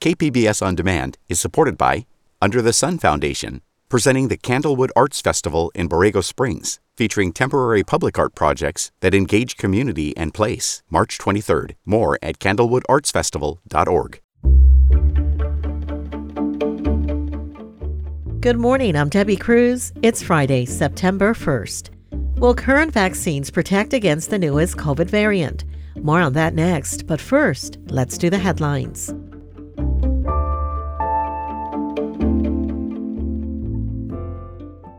KPBS On Demand is supported by Under the Sun Foundation, presenting the Candlewood Arts Festival in Borrego Springs, featuring temporary public art projects that engage community and place. March 23rd. More at candlewoodartsfestival.org. Good morning. I'm Debbie Cruz. It's Friday, September 1st. Will current vaccines protect against the newest COVID variant? More on that next, but first, let's do the headlines.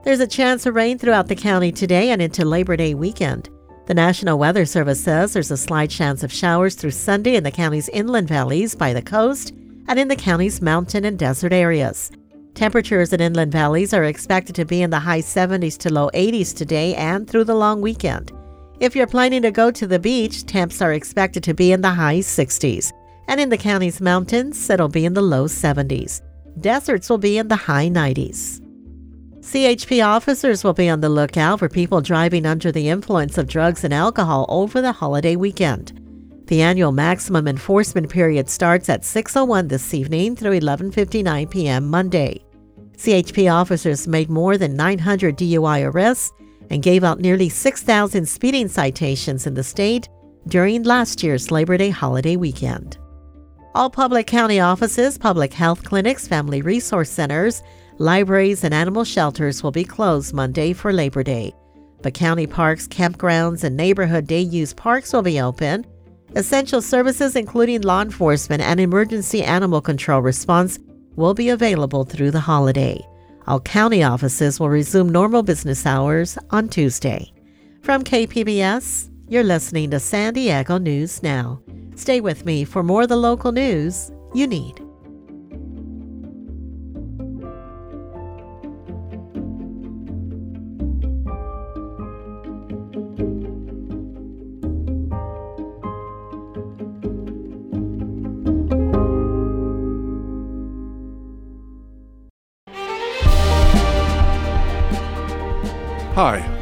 There's a chance of rain throughout the county today and into Labor Day weekend. The National Weather Service says there's a slight chance of showers through Sunday in the county's inland valleys by the coast and in the county's mountain and desert areas. Temperatures in inland valleys are expected to be in the high 70s to low 80s today and through the long weekend. If you're planning to go to the beach, temps are expected to be in the high 60s. And in the county's mountains, it'll be in the low 70s. Deserts will be in the high 90s. CHP officers will be on the lookout for people driving under the influence of drugs and alcohol over the holiday weekend. The annual maximum enforcement period starts at 6:01 this evening through 11:59 p.m. Monday. CHP officers made more than 900 DUI arrests and gave out nearly 6,000 speeding citations in the state during last year's Labor Day holiday weekend. All public county offices, public health clinics, family resource centers, Libraries and animal shelters will be closed Monday for Labor Day, but county parks, campgrounds, and neighborhood day use parks will be open. Essential services, including law enforcement and emergency animal control response, will be available through the holiday. All county offices will resume normal business hours on Tuesday. From KPBS, you're listening to San Diego News Now. Stay with me for more of the local news you need.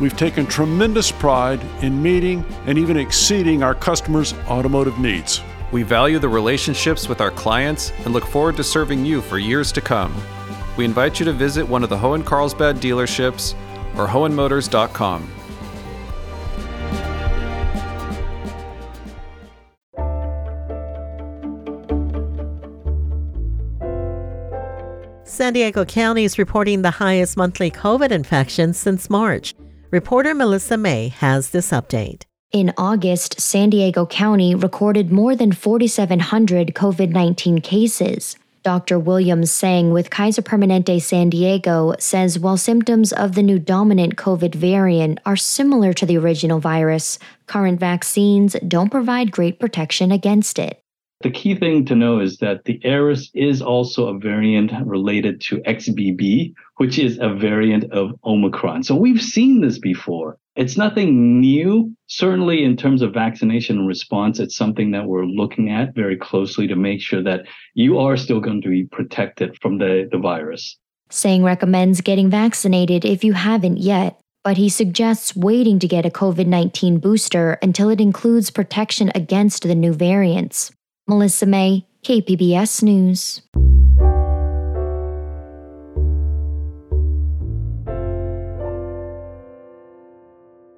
We've taken tremendous pride in meeting and even exceeding our customers' automotive needs. We value the relationships with our clients and look forward to serving you for years to come. We invite you to visit one of the Hoehn Carlsbad dealerships or hoehnmotors.com. San Diego County is reporting the highest monthly COVID infections since March. Reporter Melissa Mae has this update. In August, San Diego County recorded more than 4,700 COVID 19 cases. Dr. William Tseng with Kaiser Permanente San Diego says while symptoms of the new dominant COVID variant are similar to the original virus, current vaccines don't provide great protection against it. The key thing to know is that the Eris is also a variant related to XBB, which is a variant of Omicron. So we've seen this before. It's nothing new. Certainly, in terms of vaccination response, it's something that we're looking at very closely to make sure that you are still going to be protected from the, the virus. Tseng recommends getting vaccinated if you haven't yet, but he suggests waiting to get a COVID 19 booster until it includes protection against the new variants. Melissa Mae, KPBS News.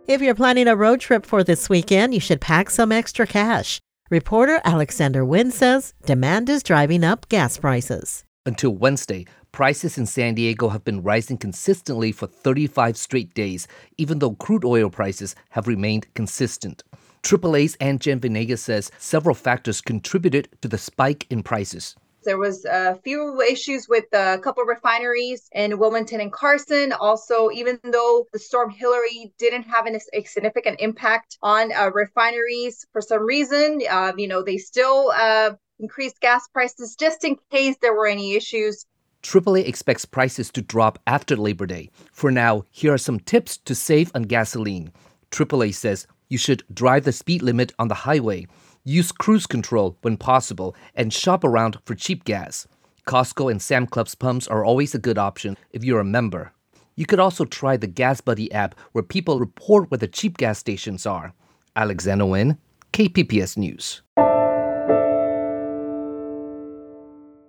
If you're planning a road trip for this weekend, you should pack some extra cash. Reporter Alexander Nguyen says demand is driving up gas prices. Until Wednesday, prices in San Diego have been rising consistently for 35 straight days, even though crude oil prices have remained consistent. AAA's Jen Venegas says several factors contributed to the spike in prices. There was a few issues with a couple refineries in Wilmington and Carson. Also, even though the storm Hilary didn't have an, a significant impact on uh, refineries, for some reason, uh, you know, they still uh, increased gas prices just in case there were any issues AAA expects prices to drop after Labor Day. For now, here are some tips to save on gasoline. AAA says you should drive the speed limit on the highway, use cruise control when possible, and shop around for cheap gas. Costco and Sam Club's pumps are always a good option if you're a member. You could also try the Gas Buddy app where people report where the cheap gas stations are. Alexander Nguyen, KPBS News.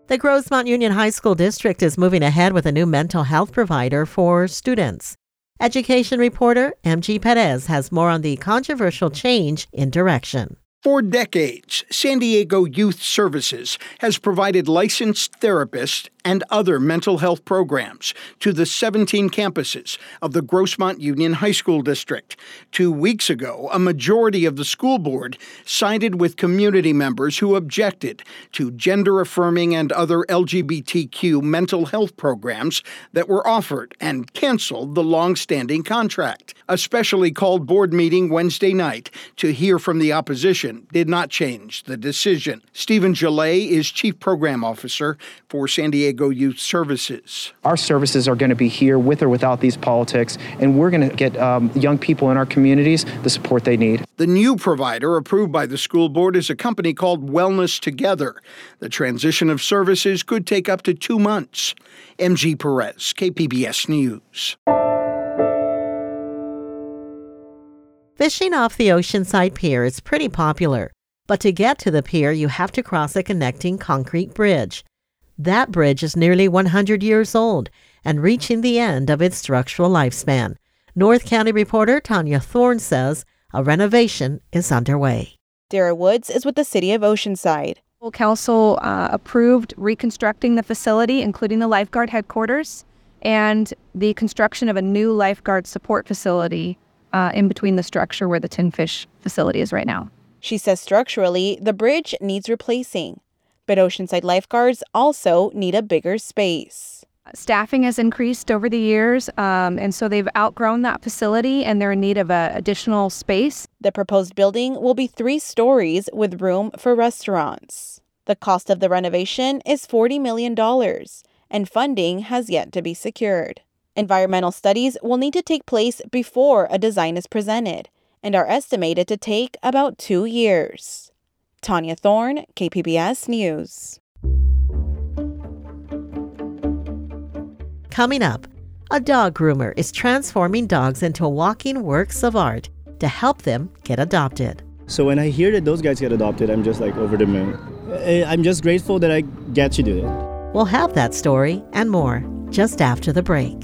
The Grossmont Union High School District is moving ahead with a new mental health provider for students. Education reporter MG Perez has more on the controversial change in direction. For decades, San Diego Youth Services has provided licensed therapists and other mental health programs to the 17 campuses of the Grossmont Union High School District. Two weeks ago, a majority of the school board sided with community members who objected to gender affirming and other LGBTQ mental health programs that were offered and canceled the long standing contract. A specially called board meeting Wednesday night to hear from the opposition did not change the decision. Stephen Gillet is Chief Program Officer for San Diego. Diego Youth Services. Our services are going to be here with or without these politics, and we're going to get um, young people in our communities the support they need. The new provider approved by the school board is a company called Wellness Together. The transition of services could take up to two months. MG Perez, KPBS News. Fishing off the Oceanside Pier is pretty popular, but to get to the pier, you have to cross a connecting concrete bridge. That bridge is nearly 100 years old and reaching the end of its structural lifespan. North County reporter Tania Thorne says a renovation is underway. Dara Woods is with the city of Oceanside. Council uh, approved reconstructing the facility, including the lifeguard headquarters and the construction of a new lifeguard support facility uh, in between the structure where the Tin Fish facility is right now. She says structurally, the bridge needs replacing but Oceanside lifeguards also need a bigger space. Staffing has increased over the years, um, and so they've outgrown that facility and they're in need of a additional space. The proposed building will be three stories with room for restaurants. The cost of the renovation is $40 million, and funding has yet to be secured. Environmental studies will need to take place before a design is presented and are estimated to take about two years. Tania Thorne, KPBS News. Coming up, a dog groomer is transforming dogs into walking works of art to help them get adopted. So when I hear that those guys get adopted, I'm just like over the moon. I'm just grateful that I get to do it. We'll have that story and more just after the break.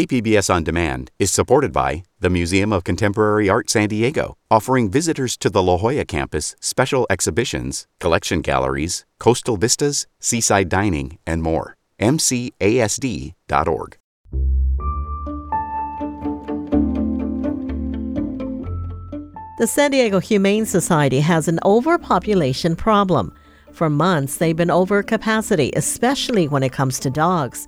KPBS On Demand is supported by the Museum of Contemporary Art San Diego, offering visitors to the La Jolla campus special exhibitions, collection galleries, coastal vistas, seaside dining, and more. MCASD.org. The San Diego Humane Society has an overpopulation problem. For months, they've been over capacity, especially when it comes to dogs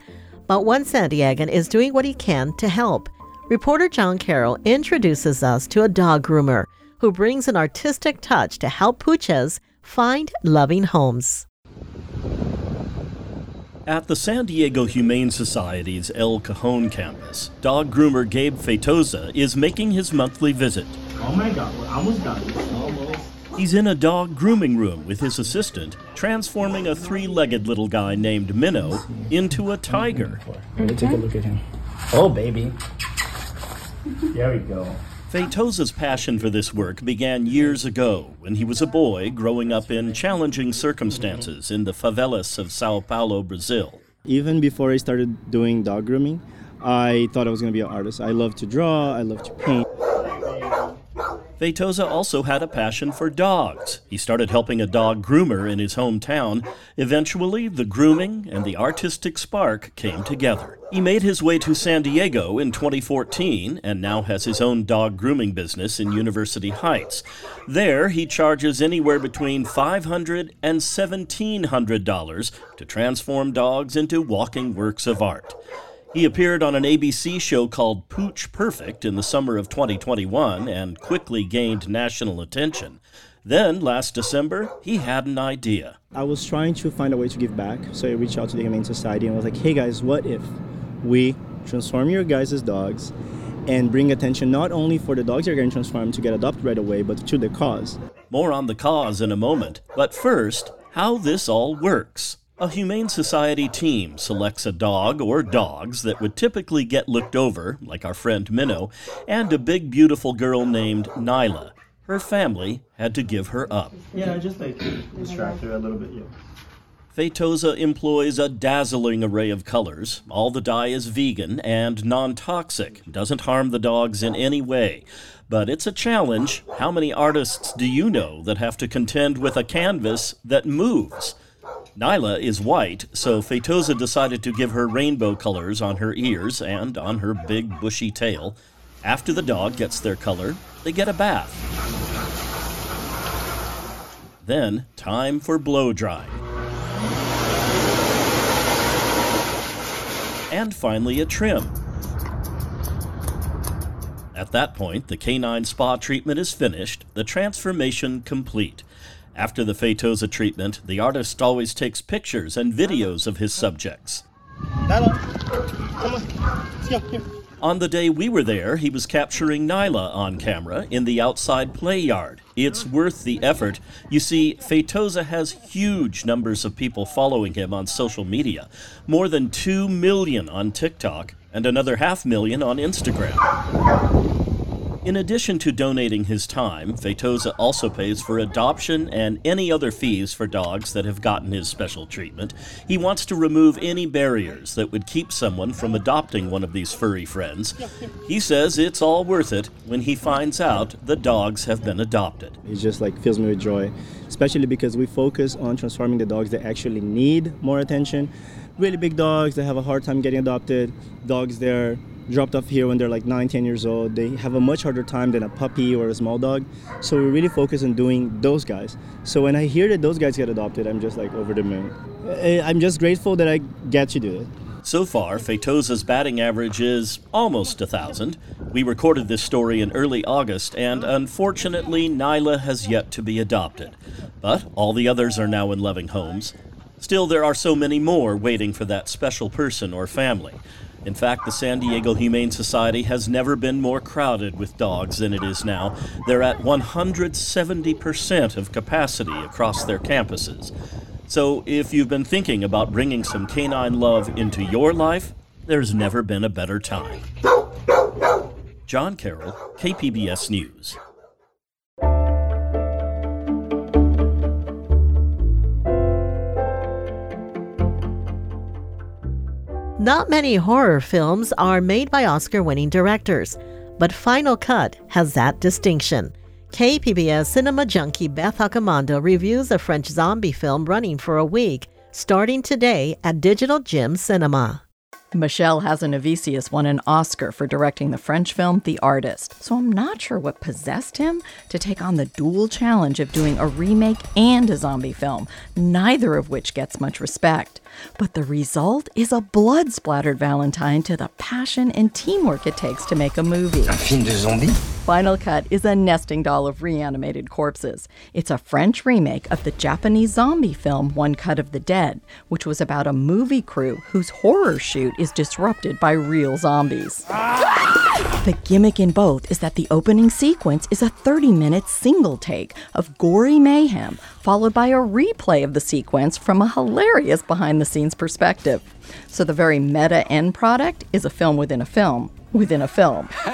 but one San Diegan is doing what he can to help. Reporter John Carroll introduces us to a dog groomer who brings an artistic touch to help pooches find loving homes. At the San Diego Humane Society's El Cajon campus, dog groomer Gabe Feitosa is making his monthly visit. Oh my god, we're almost done. He's in a dog grooming room with his assistant, transforming a three legged little guy named Minnow into a tiger. Let me take a look at him. Oh, baby. There we go. Feitosa's passion for this work began years ago when he was a boy growing up in challenging circumstances in the favelas of Sao Paulo, Brazil. Even before I started doing dog grooming, I thought I was going to be an artist. I love to draw, I love to paint. Feitosa also had a passion for dogs. He started helping a dog groomer in his hometown. Eventually, the grooming and the artistic spark came together. He made his way to San Diego in 2014 and now has his own dog grooming business in University Heights. There, he charges anywhere between $500 and $1,700 to transform dogs into walking works of art. He appeared on an ABC show called Pooch Perfect in the summer of 2021 and quickly gained national attention. Then, last December, he had an idea. I was trying to find a way to give back, so I reached out to the Humane Society and was like, hey guys, what if we transform your guys' dogs and bring attention not only for the dogs you're getting transformed to get adopted right away, but to the cause? More on the cause in a moment, but first, how this all works. A Humane Society team selects a dog or dogs that would typically get looked over, like our friend Minnow, and a big beautiful girl named Nyla. Her family had to give her up. Yeah, just like distract her a little bit, yeah. Feitosa employs a dazzling array of colors. All the dye is vegan and non toxic, doesn't harm the dogs in any way. But it's a challenge. How many artists do you know that have to contend with a canvas that moves? Nyla is white, so Feitosa decided to give her rainbow colors on her ears and on her big bushy tail. After the dog gets their color, they get a bath. Then, time for blow drying. And finally, a trim. At that point, the canine spa treatment is finished, the transformation complete. After the Feitosa treatment, the artist always takes pictures and videos of his subjects. On the day we were there, he was capturing Nyla on camera in the outside play yard. It's worth the effort. You see, Feitosa has huge numbers of people following him on social media more than 2 million on TikTok and another half million on Instagram. In addition to donating his time, Feitosa also pays for adoption and any other fees for dogs that have gotten his special treatment. He wants to remove any barriers that would keep someone from adopting one of these furry friends. He says it's all worth it when he finds out the dogs have been adopted. It just like fills me with joy, especially because we focus on transforming the dogs that actually need more attention. Really big dogs that have a hard time getting adopted, dogs that are dropped off here when they're like 9, 10 years old. They have a much harder time than a puppy or a small dog. So we really focus on doing those guys. So when I hear that those guys get adopted, I'm just like over the moon. I'm just grateful that I get to do it. So far, Feitosa's batting average is almost a thousand. We recorded this story in early August, and unfortunately, Nyla has yet to be adopted. But all the others are now in loving homes. Still, there are so many more waiting for that special person or family. In fact, the San Diego Humane Society has never been more crowded with dogs than it is now. They're at 170% of capacity across their campuses. So, if you've been thinking about bringing some canine love into your life, there's never been a better time. John Carroll, KPBS News. Not many horror films are made by Oscar winning directors, but Final Cut has that distinction. KPBS cinema junkie Beth Accomando reviews a French zombie film running for a week, starting today at Digital Gym Cinema. Michel Hazanavicius won an Oscar for directing the French film The Artist, so I'm not sure what possessed him to take on the dual challenge of doing a remake and a zombie film, neither of which gets much respect. But the result is a blood splattered Valentine to the passion and teamwork it takes to make a movie. Un film de Final Cut is a nesting doll of reanimated corpses. It's a French remake of the Japanese zombie film One Cut of the Dead, which was about a movie crew whose horror shoot is disrupted by real zombies. Ah! The gimmick in both is that the opening sequence is a 30 minute single take of gory mayhem, followed by a replay of the sequence from a hilarious behind the scenes perspective. So the very meta end product is a film within a film within a film.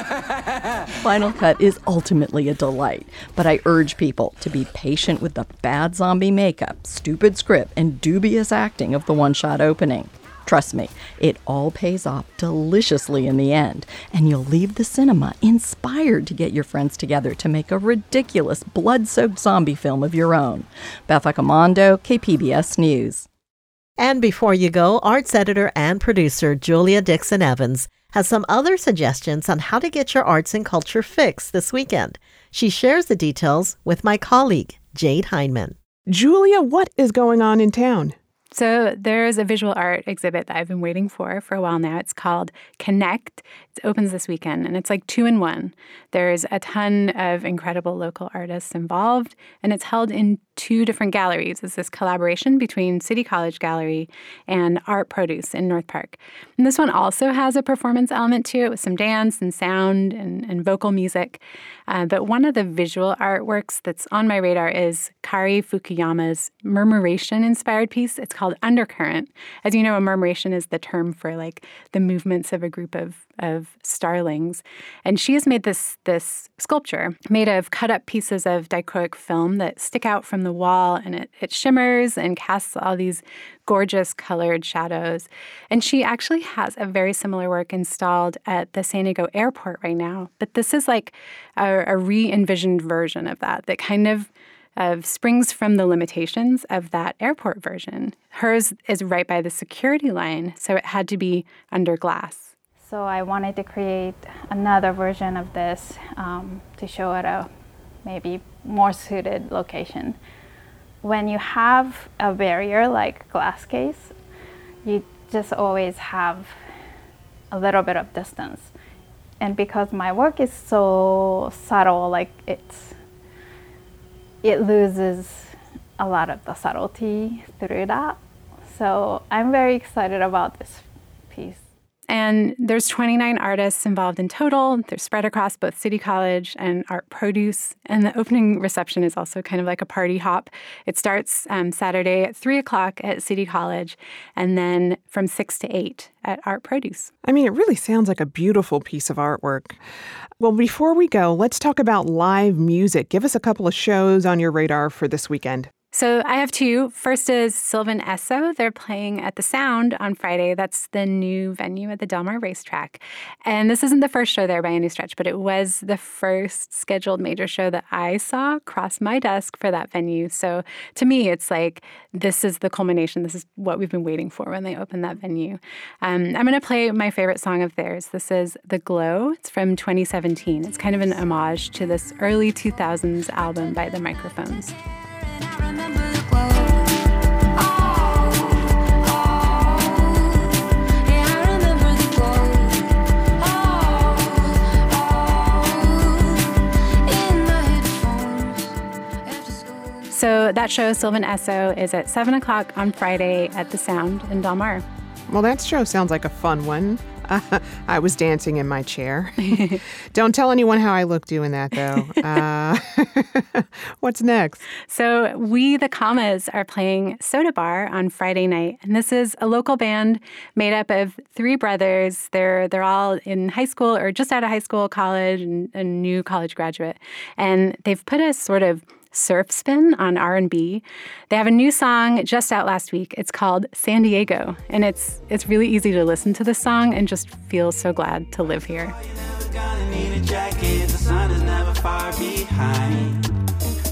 Final Cut is ultimately a delight, but I urge people to be patient with the bad zombie makeup, stupid script, and dubious acting of the one shot opening. Trust me, it all pays off deliciously in the end, and you'll leave the cinema inspired to get your friends together to make a ridiculous blood soaked zombie film of your own. Beth Accomando, KPBS News. And before you go, arts editor and producer Julia Dixon Evans has some other suggestions on how to get your arts and culture fix this weekend. She shares the details with my colleague, Jade Hindman. Julia, what is going on in town? So there's a visual art exhibit that I've been waiting for for a while now. It's called Connect. It opens this weekend and it's like two in one. There's a ton of incredible local artists involved and it's held in two different galleries. It's this collaboration between City College Gallery and Art Produce in North Park. And this one also has a performance element to it with some dance and sound and, and vocal music. Uh, but one of the visual artworks that's on my radar is Kaori Fukuyama's murmuration inspired piece. It's called Undercurrent. As you know, a murmuration is the term for like the movements of a group of of starlings. And she has made this this sculpture made of cut up pieces of dichroic film that stick out from the wall and it, it shimmers and casts all these gorgeous colored shadows. And she actually has a very similar work installed at the San Diego airport right now. But this is like a, a re envisioned version of that that kind of of springs from the limitations of that airport version. Hers is right by the security line, so it had to be under glass. So I wanted to create another version of this um, to show at a maybe more suited location. When you have a barrier like glass case, you just always have a little bit of distance. And because my work is so subtle, like it's it loses a lot of the subtlety through that. So I'm very excited about this piece. And there's 29 artists involved in total. They're spread across both City College and Art Produce. And the opening reception is also kind of like a party hop. It starts um, Saturday at 3 o'clock at City College and then from 6 to 8 at Art Produce. I mean, it really sounds like a beautiful piece of artwork. Well, before we go, let's talk about live music. Give us a couple of shows on your radar for this weekend. So I have two. First is Sylvan Esso. They're playing at the Sound on Friday. That's the new venue at the Del Mar Racetrack. And this isn't the first show there by any stretch, but it was the first scheduled major show that I saw cross my desk for that venue. So to me, it's like this is the culmination. This is what we've been waiting for when they open that venue. Um, I'm going to play my favorite song of theirs. This is The Glow. It's from 2017. It's kind of an homage to this early 2000s album by the Microphones. So that show, Sylvan Esso, is at 7 o'clock on Friday at the Sound in Del Mar. Well, that show sounds like a fun one. Uh, I was dancing in my chair. Don't tell anyone how I look doing that, though. Uh, what's next? So, we, the Commas, are playing Soda Bar on Friday night. And this is a local band made up of three brothers. They're, they're all in high school or just out of high school, college, and a new college graduate. And they've put a sort of surf spin on R&B. They have a new song just out last week. It's called San Diego, and it's it's really easy to listen to the song and just feel so glad to live here.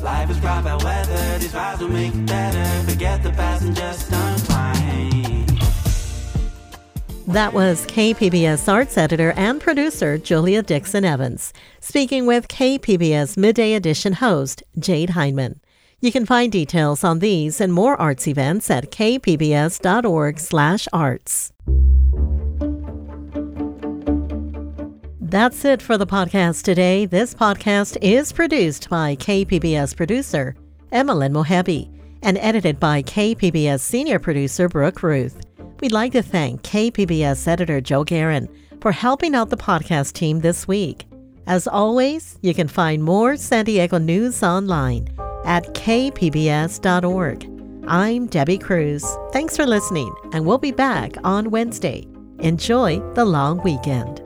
Life is weather, these vibes will make better. Forget the past and just That was KPBS arts editor and producer Julia Dixon Evans, speaking with KPBS Midday Edition host Jade Hindman. You can find details on these and more arts events at kpbs.org/arts. That's it for the podcast today. This podcast is produced by KPBS producer Emilyn Mohebbi and edited by KPBS senior producer Brooke Ruth. We'd like to thank KPBS editor Joe Guerin for helping out the podcast team this week. As always, you can find more San Diego news online at kpbs.org. I'm Debbie Cruz. Thanks for listening, and we'll be back on Wednesday. Enjoy the long weekend.